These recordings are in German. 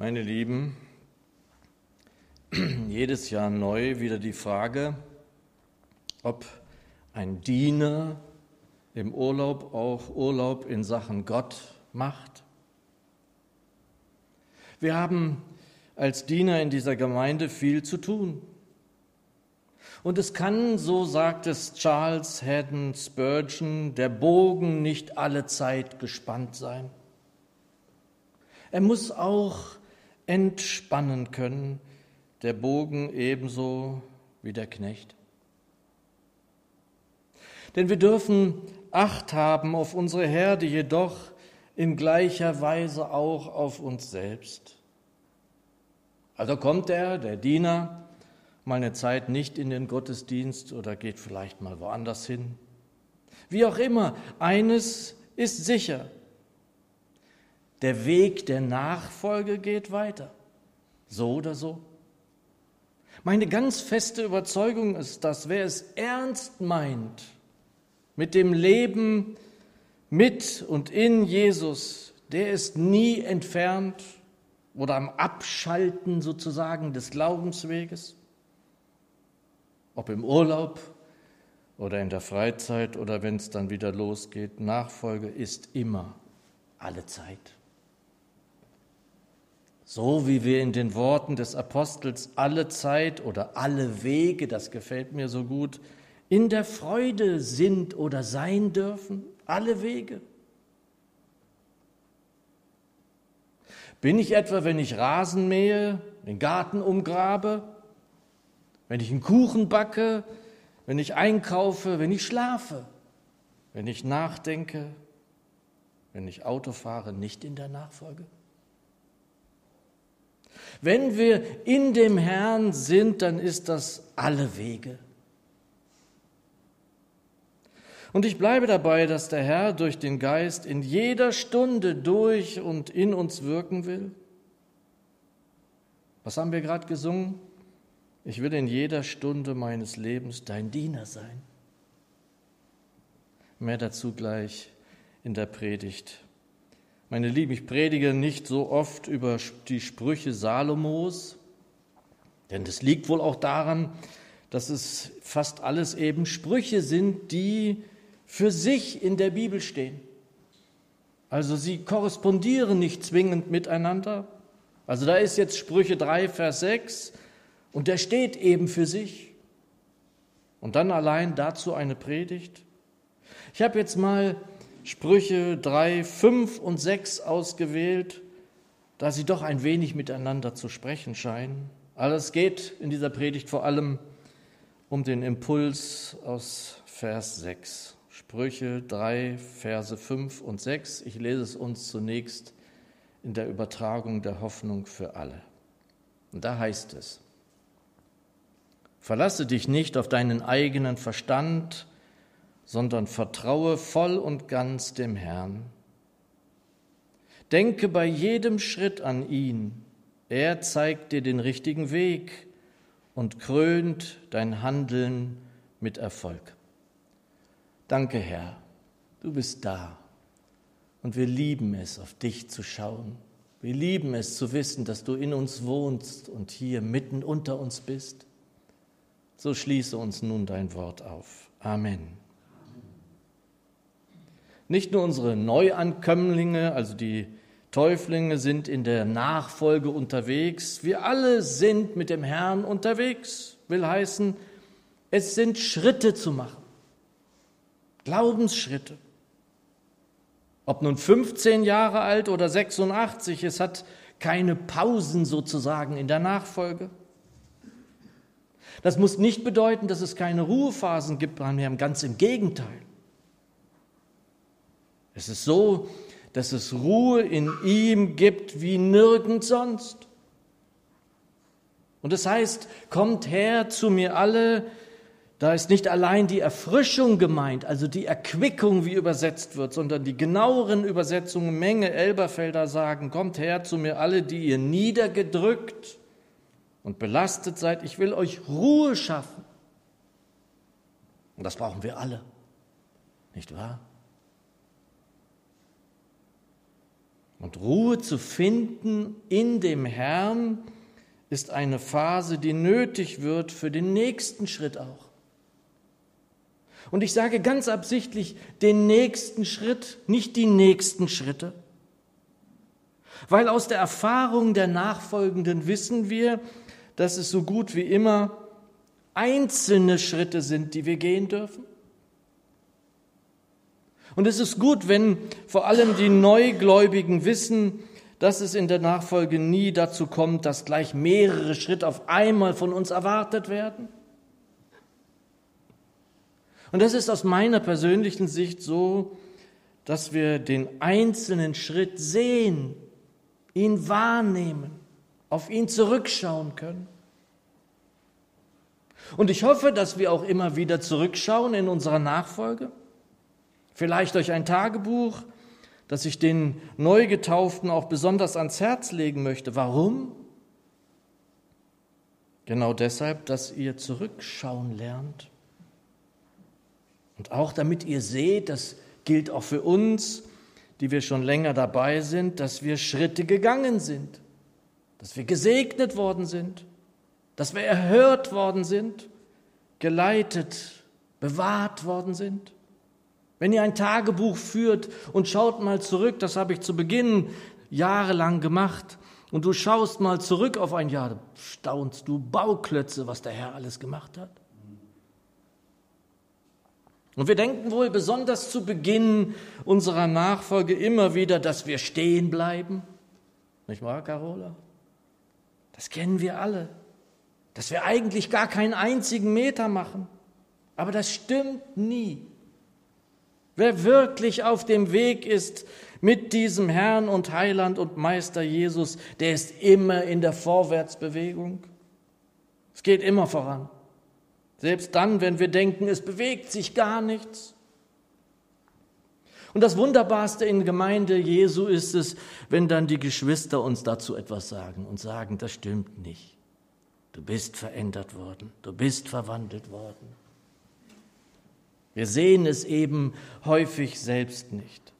Meine Lieben, jedes Jahr neu wieder die Frage, ob ein Diener im Urlaub auch Urlaub in Sachen Gott macht. Wir haben als Diener in dieser Gemeinde viel zu tun. Und es kann, so sagt es Charles Haddon Spurgeon, der Bogen nicht alle Zeit gespannt sein. Er muss auch entspannen können, der Bogen ebenso wie der Knecht. Denn wir dürfen Acht haben auf unsere Herde, jedoch in gleicher Weise auch auf uns selbst. Also kommt er, der Diener, mal eine Zeit nicht in den Gottesdienst oder geht vielleicht mal woanders hin. Wie auch immer, eines ist sicher, der Weg der Nachfolge geht weiter. So oder so. Meine ganz feste Überzeugung ist, dass wer es ernst meint mit dem Leben mit und in Jesus, der ist nie entfernt oder am Abschalten sozusagen des Glaubensweges, ob im Urlaub oder in der Freizeit oder wenn es dann wieder losgeht. Nachfolge ist immer alle Zeit. So wie wir in den Worten des Apostels alle Zeit oder alle Wege, das gefällt mir so gut, in der Freude sind oder sein dürfen, alle Wege. Bin ich etwa, wenn ich Rasen mähe, den Garten umgrabe, wenn ich einen Kuchen backe, wenn ich einkaufe, wenn ich schlafe, wenn ich nachdenke, wenn ich Auto fahre, nicht in der Nachfolge? Wenn wir in dem Herrn sind, dann ist das alle Wege. Und ich bleibe dabei, dass der Herr durch den Geist in jeder Stunde durch und in uns wirken will. Was haben wir gerade gesungen? Ich will in jeder Stunde meines Lebens dein Diener sein. Mehr dazu gleich in der Predigt. Meine Lieben, ich predige nicht so oft über die Sprüche Salomos, denn das liegt wohl auch daran, dass es fast alles eben Sprüche sind, die für sich in der Bibel stehen. Also sie korrespondieren nicht zwingend miteinander. Also da ist jetzt Sprüche 3, Vers 6 und der steht eben für sich. Und dann allein dazu eine Predigt. Ich habe jetzt mal Sprüche 3, 5 und 6 ausgewählt, da sie doch ein wenig miteinander zu sprechen scheinen. Aber es geht in dieser Predigt vor allem um den Impuls aus Vers 6. Sprüche 3, Verse 5 und 6. Ich lese es uns zunächst in der Übertragung der Hoffnung für alle. Und da heißt es, Verlasse dich nicht auf deinen eigenen Verstand, sondern vertraue voll und ganz dem Herrn. Denke bei jedem Schritt an ihn. Er zeigt dir den richtigen Weg und krönt dein Handeln mit Erfolg. Danke, Herr, du bist da und wir lieben es, auf dich zu schauen. Wir lieben es zu wissen, dass du in uns wohnst und hier mitten unter uns bist. So schließe uns nun dein Wort auf. Amen. Nicht nur unsere Neuankömmlinge, also die Täuflinge, sind in der Nachfolge unterwegs. Wir alle sind mit dem Herrn unterwegs. Will heißen, es sind Schritte zu machen. Glaubensschritte. Ob nun 15 Jahre alt oder 86, es hat keine Pausen sozusagen in der Nachfolge. Das muss nicht bedeuten, dass es keine Ruhephasen gibt, ganz im Gegenteil. Es ist so, dass es Ruhe in ihm gibt wie nirgends sonst. Und es das heißt, kommt her zu mir alle, da ist nicht allein die Erfrischung gemeint, also die Erquickung, wie übersetzt wird, sondern die genaueren Übersetzungen, Menge Elberfelder sagen, kommt her zu mir alle, die ihr niedergedrückt und belastet seid, ich will euch Ruhe schaffen. Und das brauchen wir alle, nicht wahr? Und Ruhe zu finden in dem Herrn ist eine Phase, die nötig wird für den nächsten Schritt auch. Und ich sage ganz absichtlich den nächsten Schritt, nicht die nächsten Schritte. Weil aus der Erfahrung der Nachfolgenden wissen wir, dass es so gut wie immer einzelne Schritte sind, die wir gehen dürfen. Und es ist gut, wenn vor allem die Neugläubigen wissen, dass es in der Nachfolge nie dazu kommt, dass gleich mehrere Schritte auf einmal von uns erwartet werden. Und das ist aus meiner persönlichen Sicht so, dass wir den einzelnen Schritt sehen, ihn wahrnehmen, auf ihn zurückschauen können. Und ich hoffe, dass wir auch immer wieder zurückschauen in unserer Nachfolge. Vielleicht durch ein Tagebuch, das ich den Neugetauften auch besonders ans Herz legen möchte. Warum? Genau deshalb, dass ihr zurückschauen lernt. Und auch damit ihr seht, das gilt auch für uns, die wir schon länger dabei sind, dass wir Schritte gegangen sind, dass wir gesegnet worden sind, dass wir erhört worden sind, geleitet, bewahrt worden sind. Wenn ihr ein Tagebuch führt und schaut mal zurück, das habe ich zu Beginn jahrelang gemacht, und du schaust mal zurück auf ein Jahr, staunst du Bauklötze, was der Herr alles gemacht hat. Und wir denken wohl besonders zu Beginn unserer Nachfolge immer wieder, dass wir stehen bleiben. Nicht wahr, Carola? Das kennen wir alle. Dass wir eigentlich gar keinen einzigen Meter machen. Aber das stimmt nie. Wer wirklich auf dem Weg ist mit diesem Herrn und Heiland und Meister Jesus, der ist immer in der Vorwärtsbewegung. Es geht immer voran. Selbst dann, wenn wir denken, es bewegt sich gar nichts. Und das Wunderbarste in Gemeinde Jesu ist es, wenn dann die Geschwister uns dazu etwas sagen und sagen, das stimmt nicht. Du bist verändert worden, du bist verwandelt worden. Wir sehen es eben häufig selbst nicht.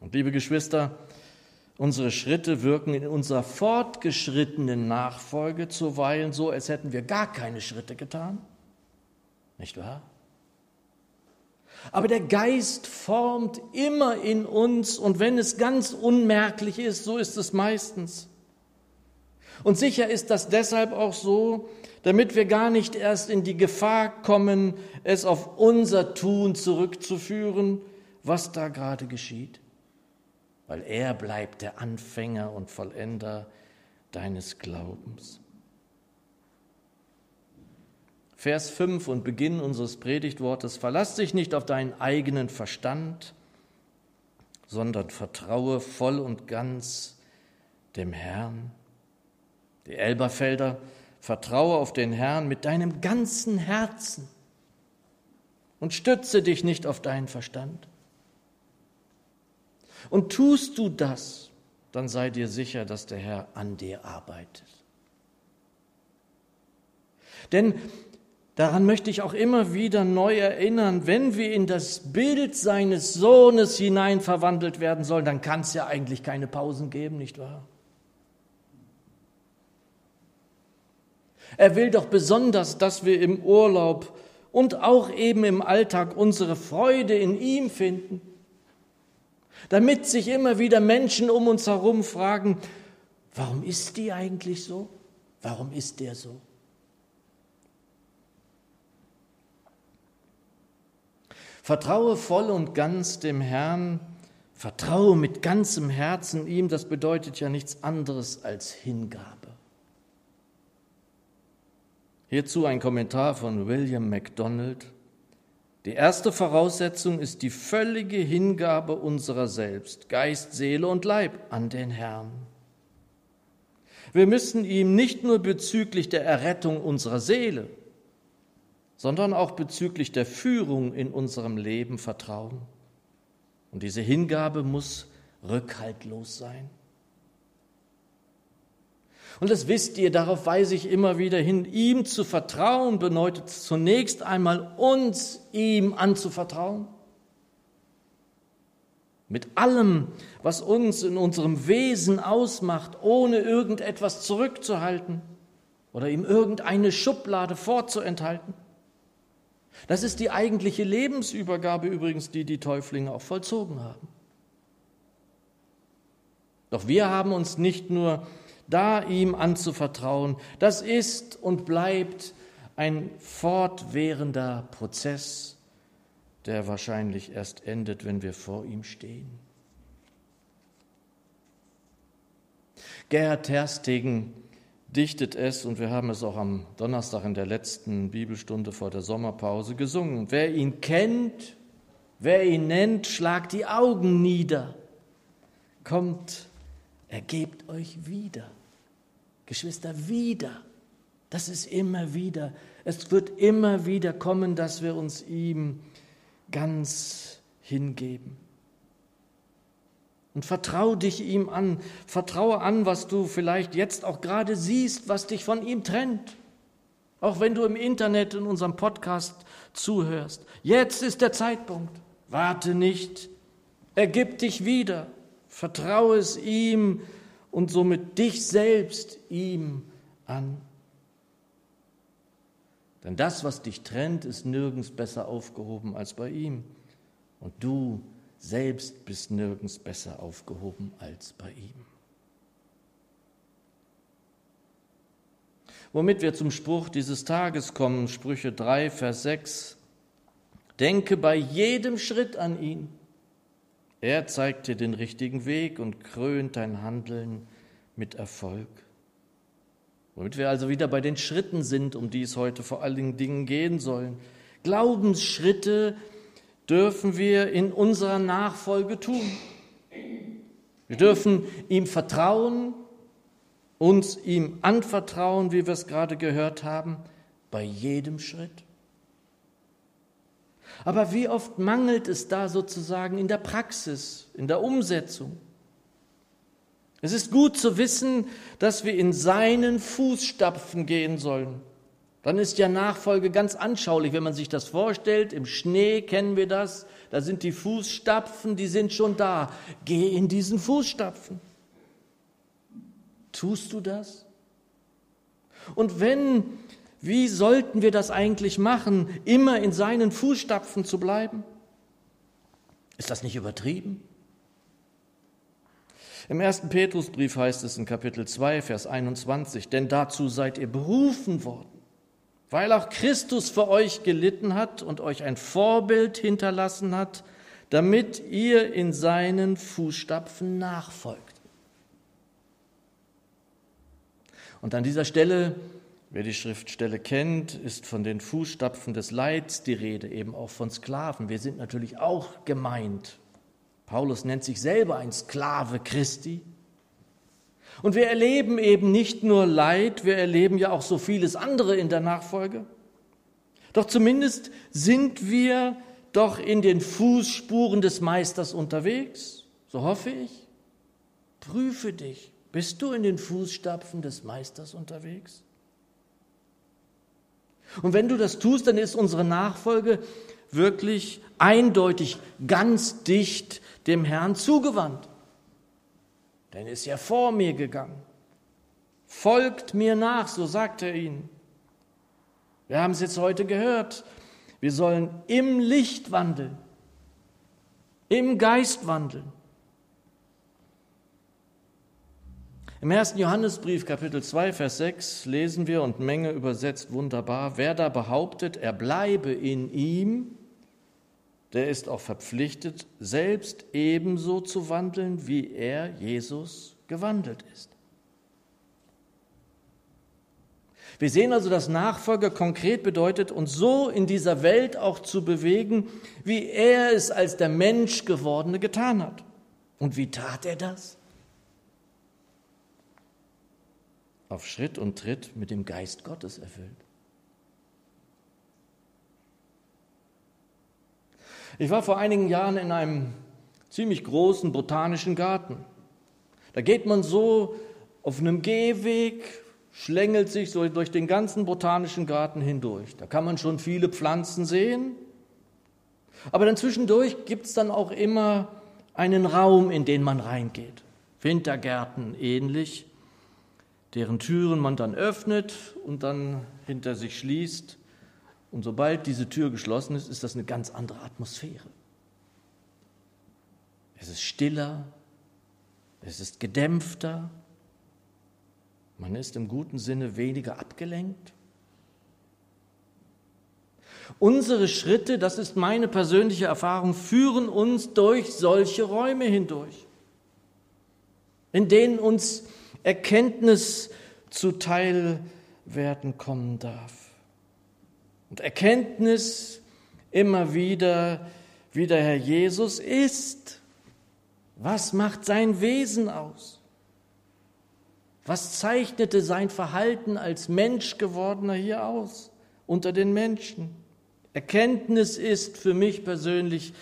Und liebe Geschwister, Unsere Schritte wirken in unserer fortgeschrittenen Nachfolge zuweilen so, als hätten wir gar keine Schritte getan. Nicht wahr? Aber der Geist formt immer in uns und wenn es ganz unmerklich ist, so ist es meistens. Und sicher ist das deshalb auch so, damit wir gar nicht erst in die Gefahr kommen, es auf unser Tun zurückzuführen, was da gerade geschieht weil er bleibt der Anfänger und Vollender deines Glaubens. Vers 5 und Beginn unseres Predigtwortes, verlass dich nicht auf deinen eigenen Verstand, sondern vertraue voll und ganz dem Herrn. Die Elberfelder, vertraue auf den Herrn mit deinem ganzen Herzen und stütze dich nicht auf deinen Verstand. Und tust du das, dann sei dir sicher, dass der Herr an dir arbeitet. Denn daran möchte ich auch immer wieder neu erinnern, wenn wir in das Bild seines Sohnes hinein verwandelt werden sollen, dann kann es ja eigentlich keine Pausen geben, nicht wahr? Er will doch besonders, dass wir im Urlaub und auch eben im Alltag unsere Freude in ihm finden damit sich immer wieder Menschen um uns herum fragen, warum ist die eigentlich so? Warum ist der so? Vertraue voll und ganz dem Herrn, vertraue mit ganzem Herzen ihm, das bedeutet ja nichts anderes als Hingabe. Hierzu ein Kommentar von William MacDonald. Die erste Voraussetzung ist die völlige Hingabe unserer selbst, Geist, Seele und Leib an den Herrn. Wir müssen ihm nicht nur bezüglich der Errettung unserer Seele, sondern auch bezüglich der Führung in unserem Leben vertrauen. Und diese Hingabe muss rückhaltlos sein. Und das wisst ihr, darauf weise ich immer wieder hin. Ihm zu vertrauen bedeutet zunächst einmal uns ihm anzuvertrauen. mit allem, was uns in unserem Wesen ausmacht, ohne irgendetwas zurückzuhalten oder ihm irgendeine Schublade vorzuenthalten. Das ist die eigentliche Lebensübergabe übrigens, die die Täuflinge auch vollzogen haben. Doch wir haben uns nicht nur da ihm anzuvertrauen, das ist und bleibt ein fortwährender Prozess, der wahrscheinlich erst endet, wenn wir vor ihm stehen. Gerhard Terstegen dichtet es, und wir haben es auch am Donnerstag in der letzten Bibelstunde vor der Sommerpause gesungen. Wer ihn kennt, wer ihn nennt, schlagt die Augen nieder. Kommt, ergebt euch wieder. Geschwister, wieder. Das ist immer wieder. Es wird immer wieder kommen, dass wir uns ihm ganz hingeben. Und vertraue dich ihm an, vertraue an, was du vielleicht jetzt auch gerade siehst, was dich von ihm trennt. Auch wenn du im Internet in unserem Podcast zuhörst. Jetzt ist der Zeitpunkt. Warte nicht. Ergib dich wieder. Vertraue es ihm und somit dich selbst ihm an. Denn das, was dich trennt, ist nirgends besser aufgehoben als bei ihm. Und du selbst bist nirgends besser aufgehoben als bei ihm. Womit wir zum Spruch dieses Tages kommen, Sprüche 3, Vers 6. Denke bei jedem Schritt an ihn. Er zeigt dir den richtigen Weg und krönt dein Handeln mit Erfolg. Womit wir also wieder bei den Schritten sind, um die es heute vor allen Dingen gehen sollen. Glaubensschritte dürfen wir in unserer Nachfolge tun. Wir dürfen ihm vertrauen, uns ihm anvertrauen, wie wir es gerade gehört haben, bei jedem Schritt. Aber wie oft mangelt es da sozusagen in der Praxis, in der Umsetzung? Es ist gut zu wissen, dass wir in seinen Fußstapfen gehen sollen. Dann ist ja Nachfolge ganz anschaulich, wenn man sich das vorstellt. Im Schnee kennen wir das. Da sind die Fußstapfen, die sind schon da. Geh in diesen Fußstapfen. Tust du das? Und wenn, wie sollten wir das eigentlich machen, immer in seinen Fußstapfen zu bleiben? Ist das nicht übertrieben? Im ersten Petrusbrief heißt es in Kapitel 2, Vers 21, denn dazu seid ihr berufen worden, weil auch Christus für euch gelitten hat und euch ein Vorbild hinterlassen hat, damit ihr in seinen Fußstapfen nachfolgt. Und an dieser Stelle, wer die Schriftstelle kennt, ist von den Fußstapfen des Leids die Rede, eben auch von Sklaven. Wir sind natürlich auch gemeint Paulus nennt sich selber ein Sklave Christi. Und wir erleben eben nicht nur Leid, wir erleben ja auch so vieles andere in der Nachfolge. Doch zumindest sind wir doch in den Fußspuren des Meisters unterwegs, so hoffe ich. Prüfe dich, bist du in den Fußstapfen des Meisters unterwegs? Und wenn du das tust, dann ist unsere Nachfolge wirklich eindeutig ganz dicht dem Herrn zugewandt. Denn er ist ja vor mir gegangen. Folgt mir nach, so sagt er ihnen. Wir haben es jetzt heute gehört. Wir sollen im Licht wandeln, im Geist wandeln. Im ersten Johannesbrief, Kapitel 2, Vers 6, lesen wir und Menge übersetzt wunderbar, wer da behauptet, er bleibe in ihm, der ist auch verpflichtet, selbst ebenso zu wandeln, wie er, Jesus, gewandelt ist. Wir sehen also, dass Nachfolger konkret bedeutet, uns so in dieser Welt auch zu bewegen, wie er es als der Mensch gewordene getan hat. Und wie tat er das? Auf Schritt und Tritt mit dem Geist Gottes erfüllt. Ich war vor einigen Jahren in einem ziemlich großen botanischen Garten. Da geht man so auf einem Gehweg, schlängelt sich so durch den ganzen botanischen Garten hindurch. Da kann man schon viele Pflanzen sehen. Aber dann zwischendurch gibt es dann auch immer einen Raum, in den man reingeht. Wintergärten ähnlich, deren Türen man dann öffnet und dann hinter sich schließt. Und sobald diese Tür geschlossen ist, ist das eine ganz andere Atmosphäre. Es ist stiller, es ist gedämpfter, man ist im guten Sinne weniger abgelenkt. Unsere Schritte, das ist meine persönliche Erfahrung, führen uns durch solche Räume hindurch, in denen uns Erkenntnis zuteil werden kommen darf. Und Erkenntnis immer wieder, wie der Herr Jesus ist. Was macht sein Wesen aus? Was zeichnete sein Verhalten als Mensch gewordener hier aus unter den Menschen? Erkenntnis ist für mich persönlich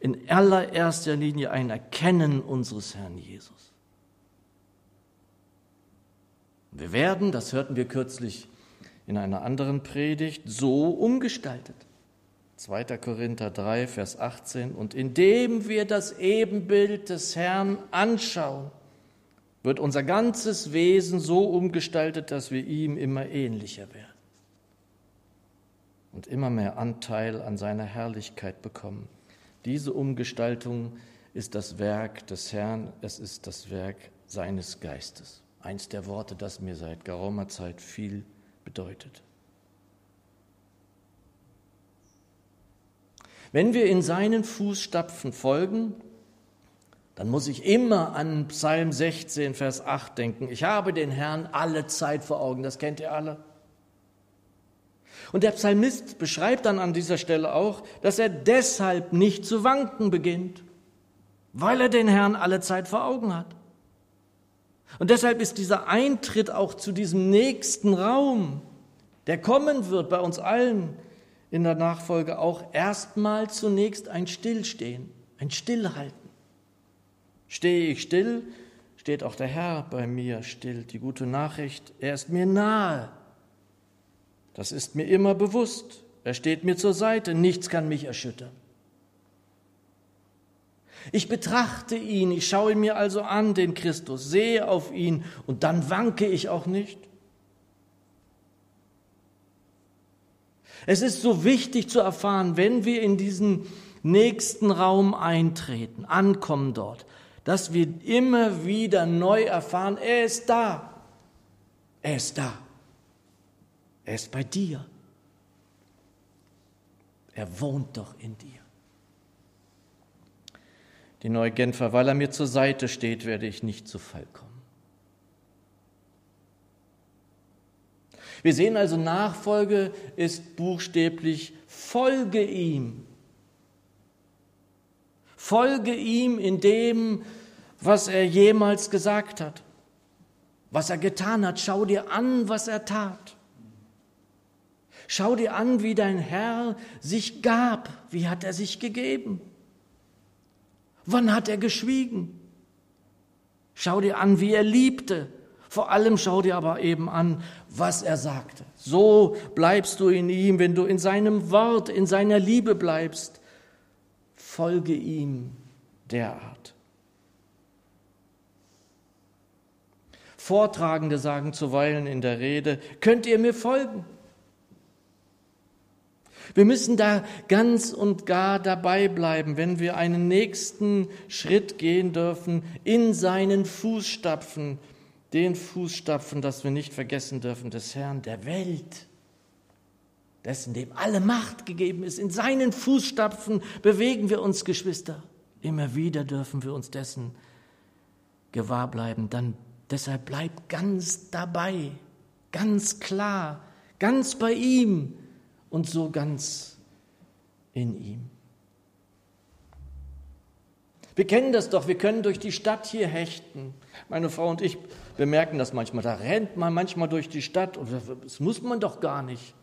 in allererster Linie ein Erkennen unseres Herrn Jesus. Wir werden, das hörten wir kürzlich in einer anderen Predigt, so umgestaltet. 2. Korinther 3, Vers 18. Und indem wir das Ebenbild des Herrn anschauen, wird unser ganzes Wesen so umgestaltet, dass wir ihm immer ähnlicher werden und immer mehr Anteil an seiner Herrlichkeit bekommen. Diese Umgestaltung ist das Werk des Herrn, es ist das Werk seines Geistes. Eins der Worte, das mir seit geraumer Zeit viel bedeutet. Wenn wir in seinen Fußstapfen folgen, dann muss ich immer an Psalm 16, Vers 8 denken. Ich habe den Herrn alle Zeit vor Augen, das kennt ihr alle. Und der Psalmist beschreibt dann an dieser Stelle auch, dass er deshalb nicht zu wanken beginnt, weil er den Herrn alle Zeit vor Augen hat. Und deshalb ist dieser Eintritt auch zu diesem nächsten Raum, der kommen wird bei uns allen in der Nachfolge, auch erstmal zunächst ein Stillstehen, ein Stillhalten. Stehe ich still, steht auch der Herr bei mir still. Die gute Nachricht, er ist mir nahe. Das ist mir immer bewusst. Er steht mir zur Seite, nichts kann mich erschüttern. Ich betrachte ihn, ich schaue mir also an, den Christus, sehe auf ihn und dann wanke ich auch nicht. Es ist so wichtig zu erfahren, wenn wir in diesen nächsten Raum eintreten, ankommen dort, dass wir immer wieder neu erfahren, er ist da. Er ist da. Er ist bei dir. Er wohnt doch in dir. Die neue Genfer, weil er mir zur Seite steht, werde ich nicht zu Fall kommen. Wir sehen also, Nachfolge ist buchstäblich, folge ihm. Folge ihm in dem, was er jemals gesagt hat, was er getan hat. Schau dir an, was er tat. Schau dir an, wie dein Herr sich gab. Wie hat er sich gegeben? Wann hat er geschwiegen? Schau dir an, wie er liebte. Vor allem schau dir aber eben an, was er sagte. So bleibst du in ihm, wenn du in seinem Wort, in seiner Liebe bleibst. Folge ihm derart. Vortragende sagen zuweilen in der Rede, könnt ihr mir folgen? Wir müssen da ganz und gar dabei bleiben, wenn wir einen nächsten Schritt gehen dürfen in seinen Fußstapfen, den Fußstapfen, das wir nicht vergessen dürfen, des Herrn der Welt, dessen dem alle Macht gegeben ist. In seinen Fußstapfen bewegen wir uns, Geschwister. Immer wieder dürfen wir uns dessen gewahr bleiben. Dann deshalb bleib ganz dabei, ganz klar, ganz bei ihm und so ganz in ihm. Wir kennen das doch, wir können durch die Stadt hier hechten. Meine Frau und ich bemerken das manchmal. Da rennt man manchmal durch die Stadt und das muss man doch gar nicht.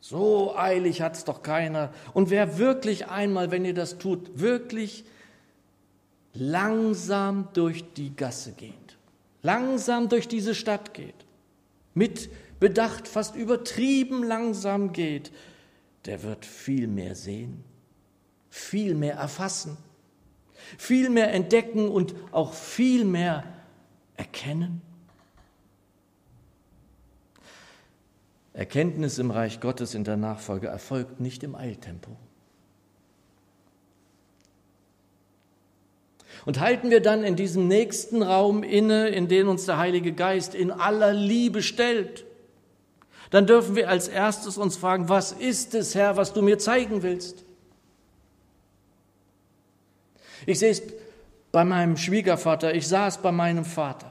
So eilig hat es doch keiner. Und wer wirklich einmal, wenn ihr das tut, wirklich langsam durch die Gasse geht, langsam durch diese Stadt geht, mit Bedacht fast übertrieben langsam geht, der wird viel mehr sehen, viel mehr erfassen, viel mehr entdecken und auch viel mehr erkennen? Erkenntnis im Reich Gottes in der Nachfolge erfolgt nicht im Eiltempo. Und halten wir dann in diesem nächsten Raum inne, in den uns der Heilige Geist in aller Liebe stellt, dann dürfen wir als erstes uns fragen, was ist es, Herr, was du mir zeigen willst? Ich sehe es bei meinem Schwiegervater, ich sah es bei meinem Vater.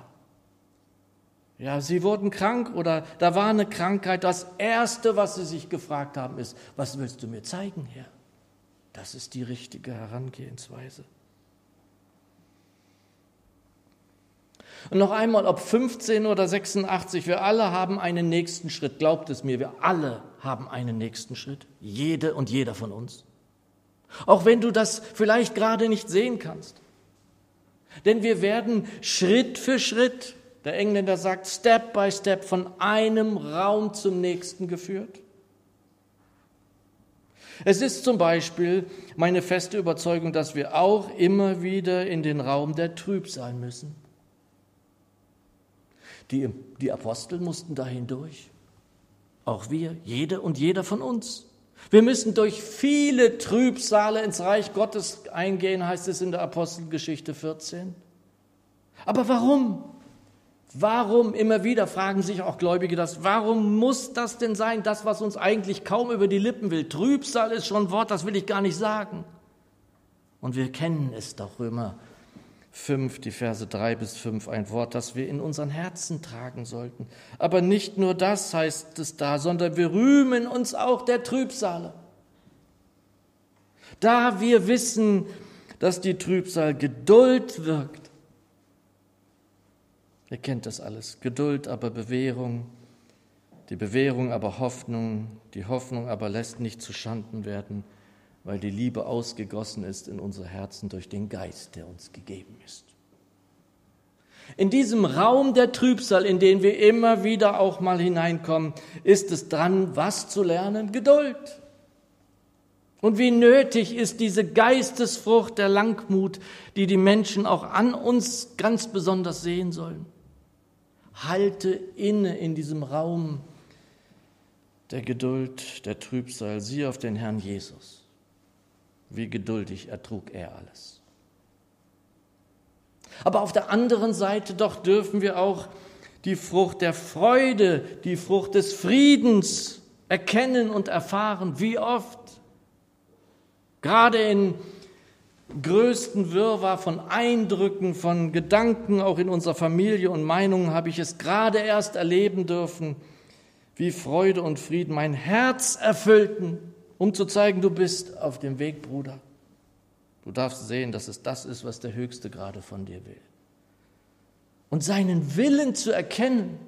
Ja, sie wurden krank oder da war eine Krankheit. Das Erste, was sie sich gefragt haben, ist, was willst du mir zeigen, Herr? Das ist die richtige Herangehensweise. Und noch einmal, ob 15 oder 86, wir alle haben einen nächsten Schritt. Glaubt es mir, wir alle haben einen nächsten Schritt. Jede und jeder von uns. Auch wenn du das vielleicht gerade nicht sehen kannst. Denn wir werden Schritt für Schritt, der Engländer sagt Step by Step, von einem Raum zum nächsten geführt. Es ist zum Beispiel meine feste Überzeugung, dass wir auch immer wieder in den Raum der Trübsal müssen. Die, die Apostel mussten dahin durch. Auch wir, jede und jeder von uns. Wir müssen durch viele Trübsale ins Reich Gottes eingehen, heißt es in der Apostelgeschichte 14. Aber warum? Warum immer wieder fragen sich auch Gläubige das, warum muss das denn sein, das, was uns eigentlich kaum über die Lippen will? Trübsal ist schon ein Wort, das will ich gar nicht sagen. Und wir kennen es doch, Römer 5, die Verse 3 bis 5, ein Wort, das wir in unseren Herzen tragen sollten. Aber nicht nur das heißt es da, sondern wir rühmen uns auch der Trübsale. Da wir wissen, dass die Trübsal Geduld wirkt. Ihr kennt das alles. Geduld, aber Bewährung. Die Bewährung, aber Hoffnung. Die Hoffnung aber lässt nicht zu Schanden werden weil die Liebe ausgegossen ist in unsere Herzen durch den Geist, der uns gegeben ist. In diesem Raum der Trübsal, in den wir immer wieder auch mal hineinkommen, ist es dran, was zu lernen? Geduld. Und wie nötig ist diese Geistesfrucht der Langmut, die die Menschen auch an uns ganz besonders sehen sollen. Halte inne in diesem Raum der Geduld, der Trübsal. Sieh auf den Herrn Jesus. Wie geduldig ertrug er alles. Aber auf der anderen Seite doch dürfen wir auch die Frucht der Freude, die Frucht des Friedens erkennen und erfahren. Wie oft? Gerade in größten Wirrwarr von Eindrücken, von Gedanken, auch in unserer Familie und Meinungen, habe ich es gerade erst erleben dürfen, wie Freude und Frieden mein Herz erfüllten um zu zeigen, du bist auf dem Weg, Bruder. Du darfst sehen, dass es das ist, was der Höchste gerade von dir will. Und seinen Willen zu erkennen,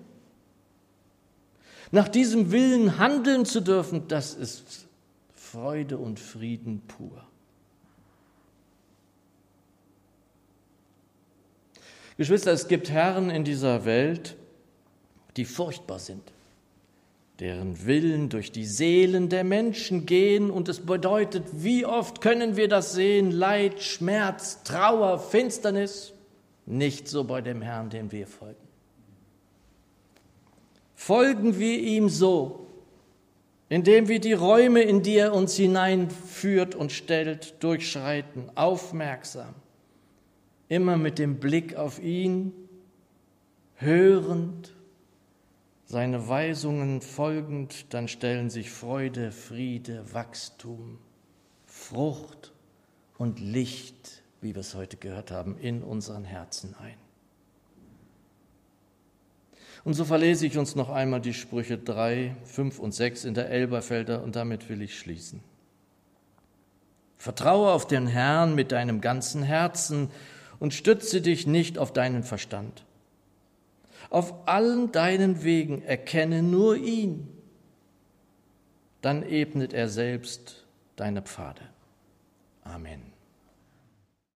nach diesem Willen handeln zu dürfen, das ist Freude und Frieden pur. Geschwister, es gibt Herren in dieser Welt, die furchtbar sind deren Willen durch die Seelen der Menschen gehen. Und es bedeutet, wie oft können wir das sehen? Leid, Schmerz, Trauer, Finsternis. Nicht so bei dem Herrn, dem wir folgen. Folgen wir ihm so, indem wir die Räume, in die er uns hineinführt und stellt, durchschreiten, aufmerksam, immer mit dem Blick auf ihn, hörend, seine Weisungen folgend, dann stellen sich Freude, Friede, Wachstum, Frucht und Licht, wie wir es heute gehört haben, in unseren Herzen ein. Und so verlese ich uns noch einmal die Sprüche 3, 5 und 6 in der Elberfelder und damit will ich schließen. Vertraue auf den Herrn mit deinem ganzen Herzen und stütze dich nicht auf deinen Verstand. Auf allen deinen Wegen erkenne nur ihn, dann ebnet er selbst deine Pfade. Amen.